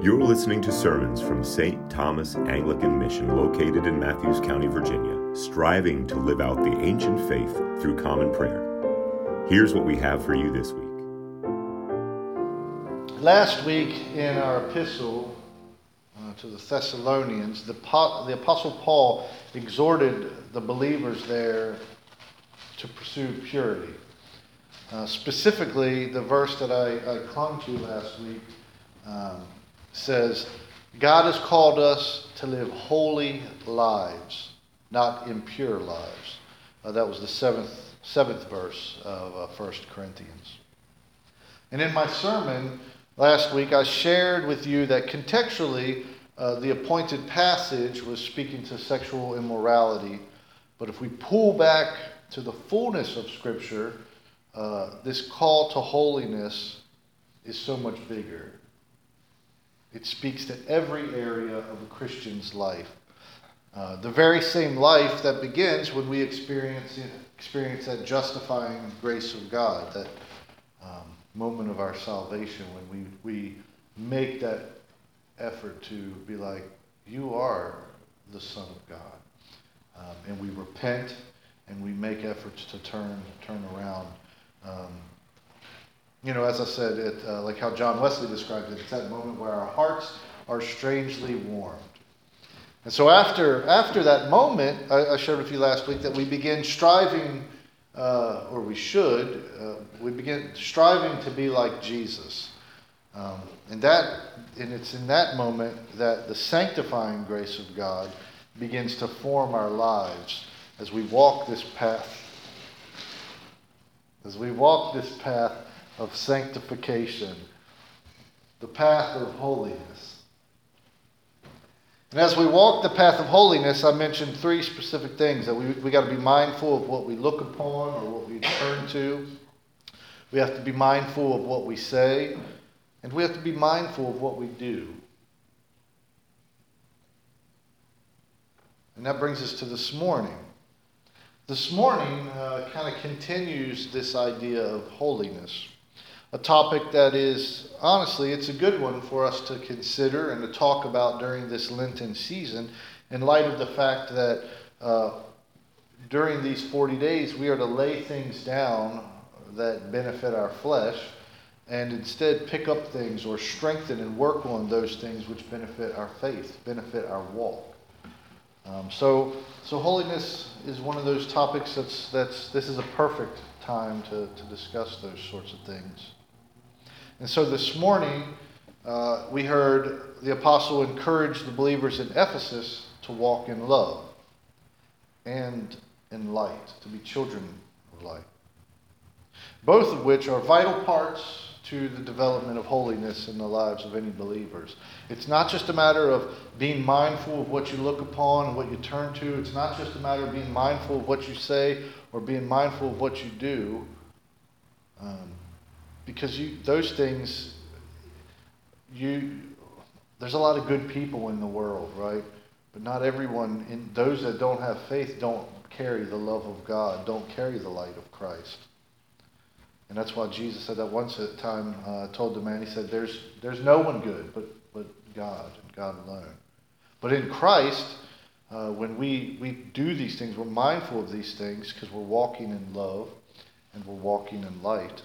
You're listening to sermons from St. Thomas Anglican Mission located in Mathews County, Virginia, striving to live out the ancient faith through common prayer. Here's what we have for you this week. Last week in our epistle uh, to the Thessalonians, the, the Apostle Paul exhorted the believers there to pursue purity. Uh, specifically, the verse that I, I, clung to last week um, says, God has called us to live holy lives, not impure lives. Uh, that was the seventh, seventh verse of uh, 1 Corinthians. And in my sermon last week, I shared with you that contextually, uh, the appointed passage was speaking to sexual immorality. But if we pull back to the fullness of Scripture, uh, this call to holiness is so much bigger. It speaks to every area of a Christian's life. Uh, the very same life that begins when we experience, experience that justifying grace of God, that um, moment of our salvation when we, we make that effort to be like, You are the Son of God. Um, and we repent and we make efforts to turn, turn around um, you know, as I said, it, uh, like how John Wesley described it, it's that moment where our hearts are strangely warmed. And so after, after that moment, I, I shared with you last week that we begin striving, uh, or we should, uh, we begin striving to be like Jesus. Um, and that, and it's in that moment that the sanctifying grace of God begins to form our lives as we walk this path as we walk this path of sanctification, the path of holiness. And as we walk the path of holiness, I mentioned three specific things that we, we got to be mindful of what we look upon or what we turn to. We have to be mindful of what we say, and we have to be mindful of what we do. And that brings us to this morning. This morning uh, kind of continues this idea of holiness, a topic that is, honestly, it's a good one for us to consider and to talk about during this Lenten season in light of the fact that uh, during these 40 days we are to lay things down that benefit our flesh and instead pick up things or strengthen and work on those things which benefit our faith, benefit our walk. Um, so, so holiness is one of those topics that's, that's this is a perfect time to, to discuss those sorts of things. And so this morning, uh, we heard the apostle encourage the believers in Ephesus to walk in love and in light, to be children of light. Both of which are vital parts to the development of holiness in the lives of any believers. It's not just a matter of being mindful of what you look upon and what you turn to. It's not just a matter of being mindful of what you say or being mindful of what you do. Um, because you, those things, you, there's a lot of good people in the world, right? But not everyone, in, those that don't have faith don't carry the love of God, don't carry the light of Christ. And that's why Jesus said that once at a time, uh, told the man, he said, there's, there's no one good but, but God and God alone. But in Christ, uh, when we, we do these things, we're mindful of these things because we're walking in love and we're walking in light.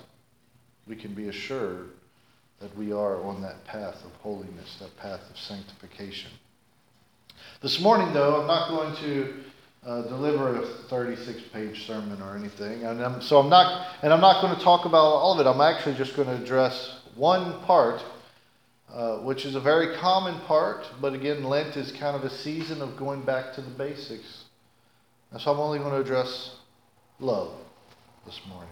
We can be assured that we are on that path of holiness, that path of sanctification. This morning, though, I'm not going to uh, deliver a 36 page sermon or anything. And I'm, so I'm not, and I'm not going to talk about all of it. I'm actually just going to address one part, uh, which is a very common part, but again, Lent is kind of a season of going back to the basics. And so I'm only going to address love this morning.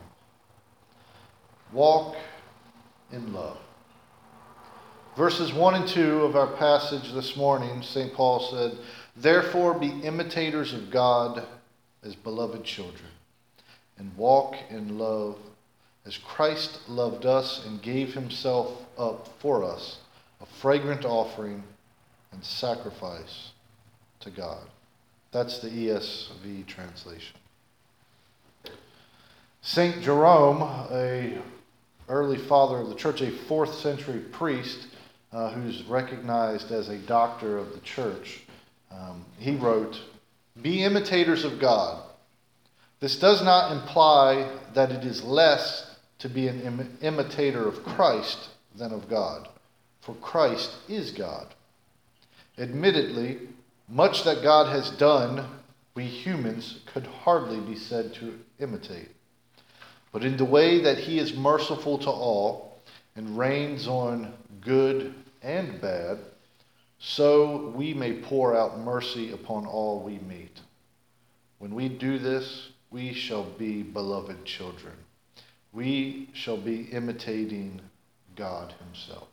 Walk in love. Verses 1 and 2 of our passage this morning, St. Paul said, Therefore, be imitators of God as beloved children, and walk in love as Christ loved us and gave himself up for us, a fragrant offering and sacrifice to God. That's the ESV translation. St. Jerome, a early father of the church, a fourth century priest, uh, who's recognized as a doctor of the church, um, he wrote, Be imitators of God. This does not imply that it is less to be an Im- imitator of Christ than of God, for Christ is God. Admittedly, much that God has done, we humans could hardly be said to imitate. But in the way that He is merciful to all and rains on good and bad, so we may pour out mercy upon all we meet. When we do this, we shall be beloved children. We shall be imitating God Himself.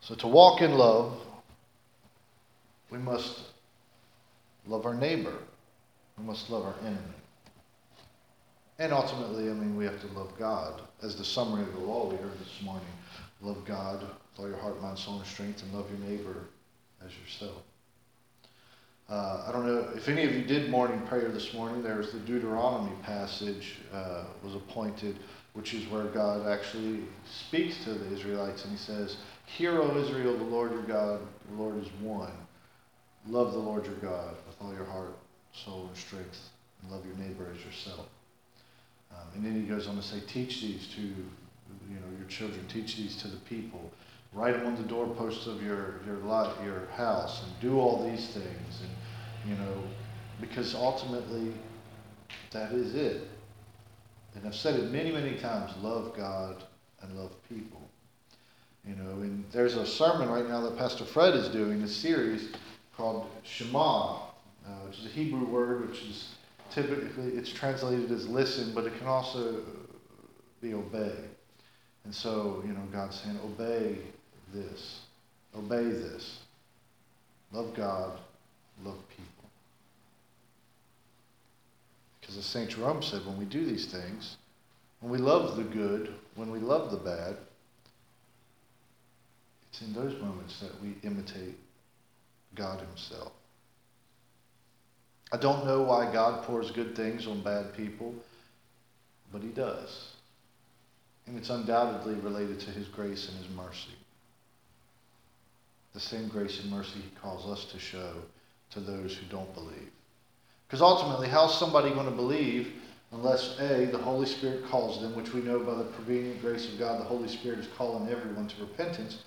So, to walk in love, we must love our neighbor, we must love our enemy. And ultimately, I mean, we have to love God. As the summary of the law we heard this morning love God with all your heart, mind, soul, and strength, and love your neighbor as yourself. Uh, I don't know if any of you did morning prayer this morning. There was the Deuteronomy passage uh, was appointed, which is where God actually speaks to the Israelites, and He says, "Hear, O Israel, the Lord your God, the Lord is one. Love the Lord your God with all your heart, soul, and strength, and love your neighbor as yourself." Um, and then He goes on to say, "Teach these to you know your children. Teach these to the people." write them on the doorposts of your your lot, your house, and do all these things, and you know, because ultimately, that is it. And I've said it many, many times: love God and love people. You know, and there's a sermon right now that Pastor Fred is doing a series called Shema, uh, which is a Hebrew word, which is typically it's translated as listen, but it can also be obey. And so, you know, God's saying, obey this. Obey this. Love God, love people. Because as St. Jerome said, when we do these things, when we love the good, when we love the bad, it's in those moments that we imitate God Himself. I don't know why God pours good things on bad people, but He does. And it's undoubtedly related to His grace and His mercy the same grace and mercy he calls us to show to those who don't believe. Because ultimately, how's somebody going to believe unless A, the Holy Spirit calls them, which we know by the prevenient grace of God, the Holy Spirit is calling everyone to repentance,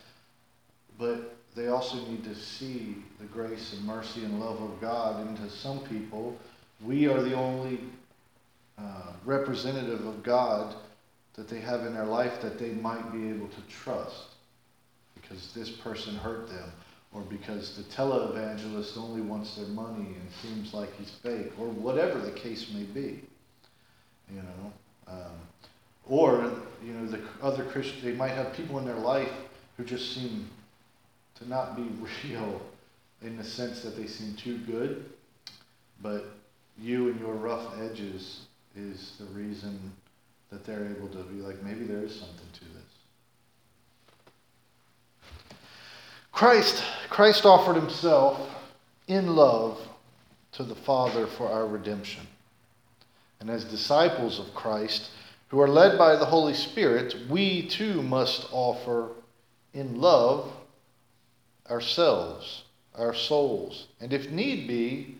but they also need to see the grace and mercy and love of God. And to some people, we are the only uh, representative of God that they have in their life that they might be able to trust because this person hurt them, or because the televangelist only wants their money and seems like he's fake, or whatever the case may be. You know, um, or you know the other Christians, they might have people in their life who just seem to not be real in the sense that they seem too good, but you and your rough edges is the reason that they're able to be like, maybe there is something to this. Christ, Christ offered himself in love to the Father for our redemption. And as disciples of Christ, who are led by the Holy Spirit, we too must offer in love ourselves, our souls, and if need be,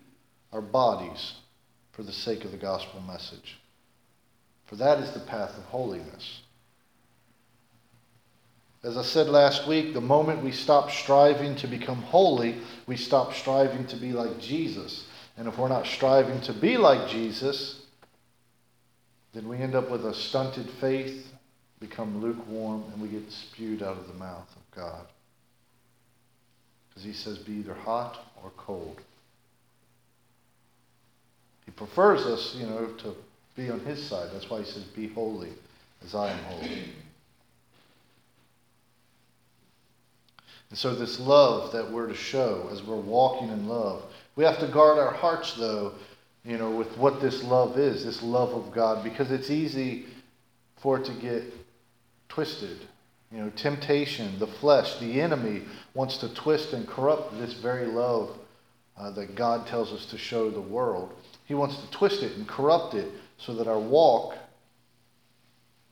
our bodies for the sake of the gospel message. For that is the path of holiness. As I said last week, the moment we stop striving to become holy, we stop striving to be like Jesus. And if we're not striving to be like Jesus, then we end up with a stunted faith, become lukewarm, and we get spewed out of the mouth of God. Because he says, be either hot or cold. He prefers us, you know, to be on his side. That's why he says, be holy as I am holy. And so, this love that we're to show as we're walking in love, we have to guard our hearts, though, you know, with what this love is, this love of God, because it's easy for it to get twisted. You know, temptation, the flesh, the enemy wants to twist and corrupt this very love uh, that God tells us to show the world. He wants to twist it and corrupt it so that our walk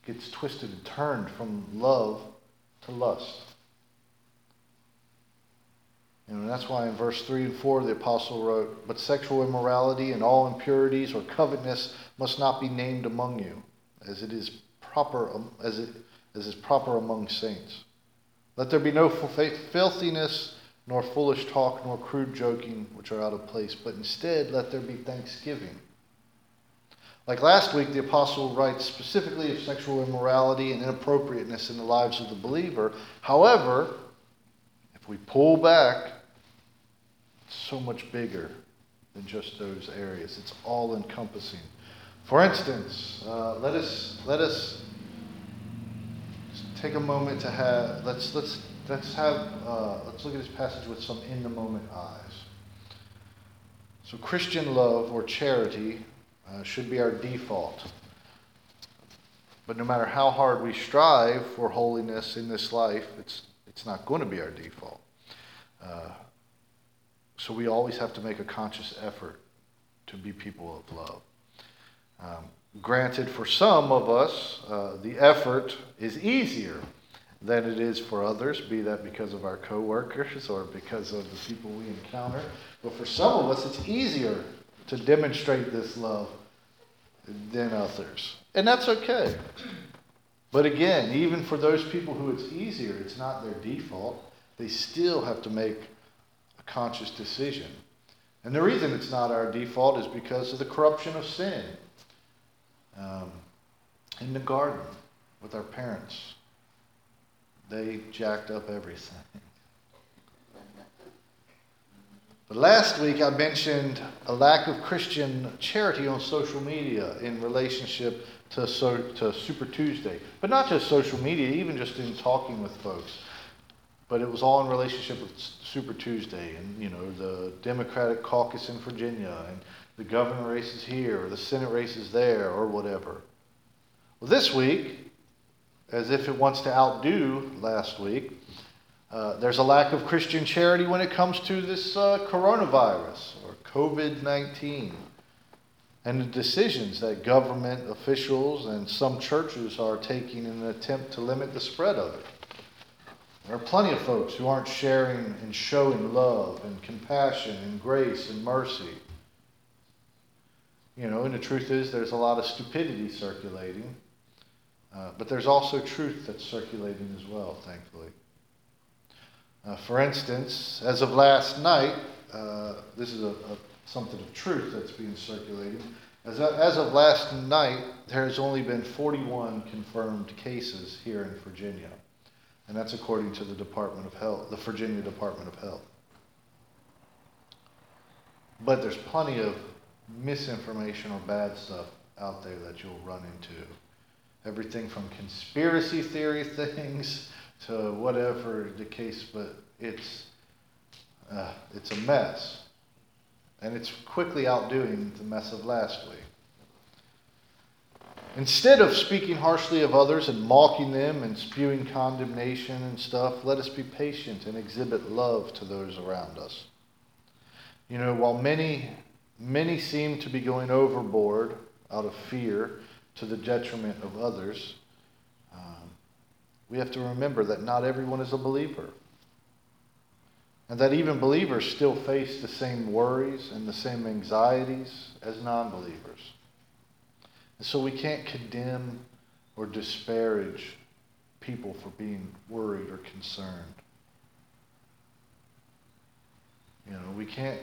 gets twisted and turned from love to lust. And that's why in verse 3 and 4 the apostle wrote, But sexual immorality and all impurities or covetousness must not be named among you, as it is proper as it as is proper among saints. Let there be no filthiness, nor foolish talk, nor crude joking, which are out of place, but instead let there be thanksgiving. Like last week, the apostle writes specifically of sexual immorality and inappropriateness in the lives of the believer. However, if we pull back, it's so much bigger than just those areas. It's all encompassing. For instance, uh, let us let us take a moment to have let's let's let's have uh, let's look at this passage with some in the moment eyes. So Christian love or charity uh, should be our default. But no matter how hard we strive for holiness in this life, it's, it's not going to be our default. Uh, so we always have to make a conscious effort to be people of love. Um, granted, for some of us, uh, the effort is easier than it is for others, be that because of our coworkers or because of the people we encounter. But for some of us, it's easier to demonstrate this love than others. And that's okay. But again, even for those people who it's easier, it's not their default. They still have to make a conscious decision. And the reason it's not our default is because of the corruption of sin. Um, in the garden with our parents, they jacked up everything. But last week I mentioned a lack of Christian charity on social media in relationship to, so, to Super Tuesday. But not just social media, even just in talking with folks. But it was all in relationship with Super Tuesday and, you know, the Democratic caucus in Virginia and the governor races here or the Senate races there or whatever. Well, this week, as if it wants to outdo last week, uh, there's a lack of Christian charity when it comes to this uh, coronavirus or COVID 19 and the decisions that government officials and some churches are taking in an attempt to limit the spread of it. There are plenty of folks who aren't sharing and showing love and compassion and grace and mercy. You know, and the truth is, there's a lot of stupidity circulating, uh, but there's also truth that's circulating as well, thankfully. Uh, for instance, as of last night, uh, this is a, a, something of truth that's being circulated. As, as of last night, there has only been 41 confirmed cases here in Virginia. And that's according to the Department of Health, the Virginia Department of Health. But there's plenty of misinformation or bad stuff out there that you'll run into. Everything from conspiracy theory things to whatever the case, but it's, uh, it's a mess. And it's quickly outdoing the mess of last week. Instead of speaking harshly of others and mocking them and spewing condemnation and stuff, let us be patient and exhibit love to those around us. You know, while many, many seem to be going overboard out of fear to the detriment of others, um, we have to remember that not everyone is a believer. And that even believers still face the same worries and the same anxieties as non believers. And so we can't condemn or disparage people for being worried or concerned. You know, we can't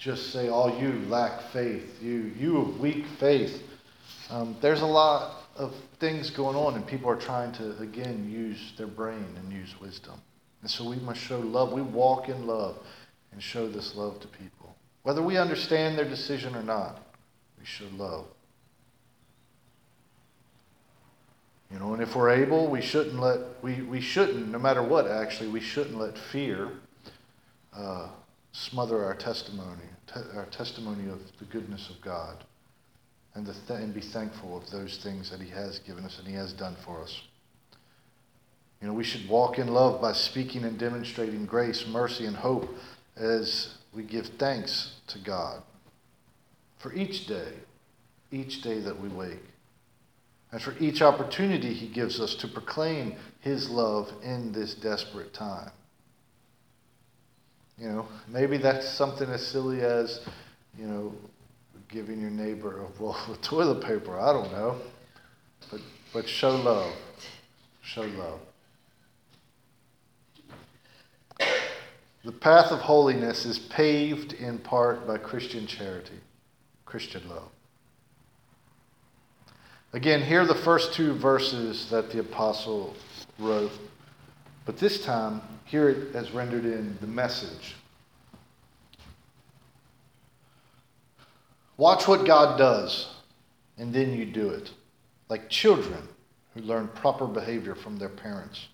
just say, "Oh, you lack faith. You, you of weak faith." Um, there's a lot of things going on, and people are trying to, again, use their brain and use wisdom. And so we must show love. We walk in love and show this love to people. Whether we understand their decision or not, we show love. You know, and if we're able, we shouldn't let, we, we shouldn't, no matter what, actually, we shouldn't let fear uh, smother our testimony, te- our testimony of the goodness of God and, th- and be thankful of those things that He has given us and He has done for us. You know, we should walk in love by speaking and demonstrating grace, mercy, and hope as we give thanks to God for each day, each day that we wake. and for each opportunity He gives us to proclaim His love in this desperate time. You know, maybe that's something as silly as, you know, giving your neighbor a roll of toilet paper. I don't know. But, but show love. Show love. The path of holiness is paved in part by Christian charity, Christian love. Again, here are the first two verses that the apostle wrote, but this time, here it has rendered in the message. Watch what God does, and then you do it, like children who learn proper behavior from their parents.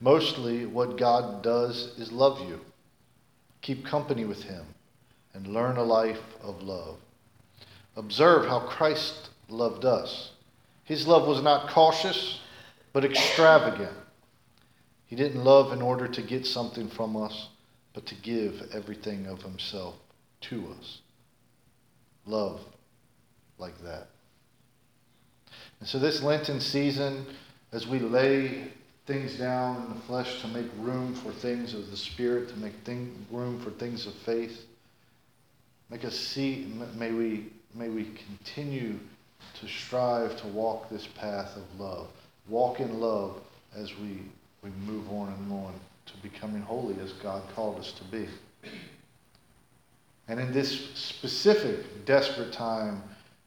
Mostly, what God does is love you, keep company with Him, and learn a life of love. Observe how Christ loved us. His love was not cautious, but extravagant. He didn't love in order to get something from us, but to give everything of Himself to us. Love like that. And so, this Lenten season, as we lay things down in the flesh to make room for things of the Spirit, to make thing, room for things of faith, make us see, may we, may we continue to strive to walk this path of love. Walk in love as we, we move on and on to becoming holy as God called us to be. And in this specific desperate time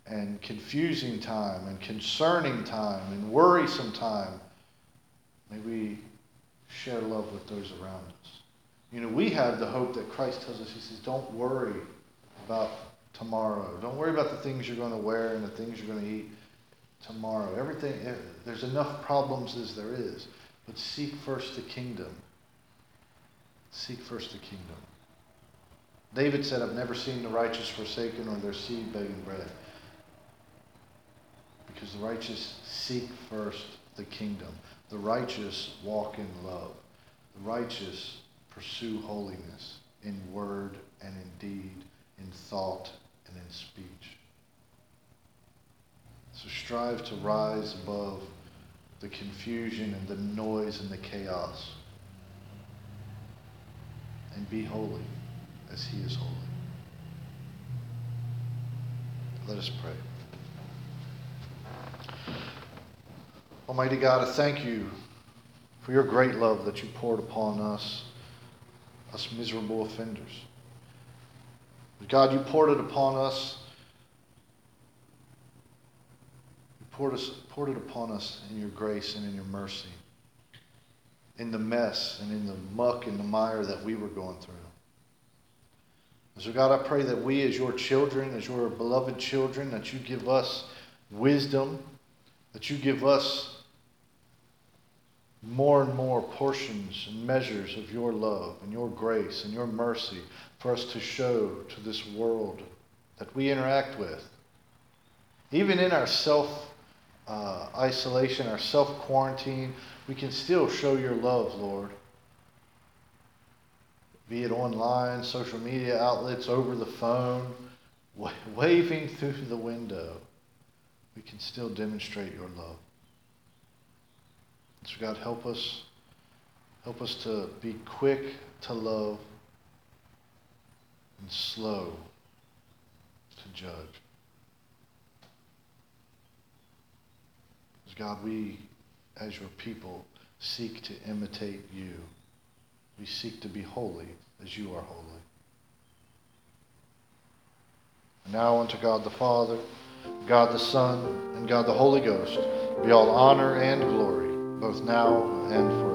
and confusing time and concerning time and worrisome time, may we share love with those around us. You know, we have the hope that Christ tells us, He says, don't worry about tomorrow. Don't worry about the things you're going to wear and the things you're going to eat tomorrow. Everything, eh, there's enough problems as there is. But seek first the kingdom. Seek first the kingdom. David said, I've never seen the righteous forsaken or their seed begging bread. Because the righteous seek first the kingdom. The righteous walk in love. The righteous pursue holiness in word and in deed, in thought and in speech. So strive to rise above the confusion and the noise and the chaos and be holy as he is holy. Let us pray. Almighty God, I thank you for your great love that you poured upon us, us miserable offenders. God, you poured it upon us. You poured, us, poured it upon us in your grace and in your mercy, in the mess and in the muck and the mire that we were going through. So, God, I pray that we, as your children, as your beloved children, that you give us wisdom, that you give us more and more portions and measures of your love and your grace and your mercy for us to show to this world that we interact with. Even in our self uh, isolation, our self quarantine, we can still show your love, Lord be it online, social media outlets, over the phone, waving through the window, we can still demonstrate your love. So, God, help us. Help us to be quick to love and slow to judge. God, we, as your people, seek to imitate you. We seek to be holy as you are holy. And now unto God the Father, God the Son, and God the Holy Ghost be all honor and glory, both now and forever.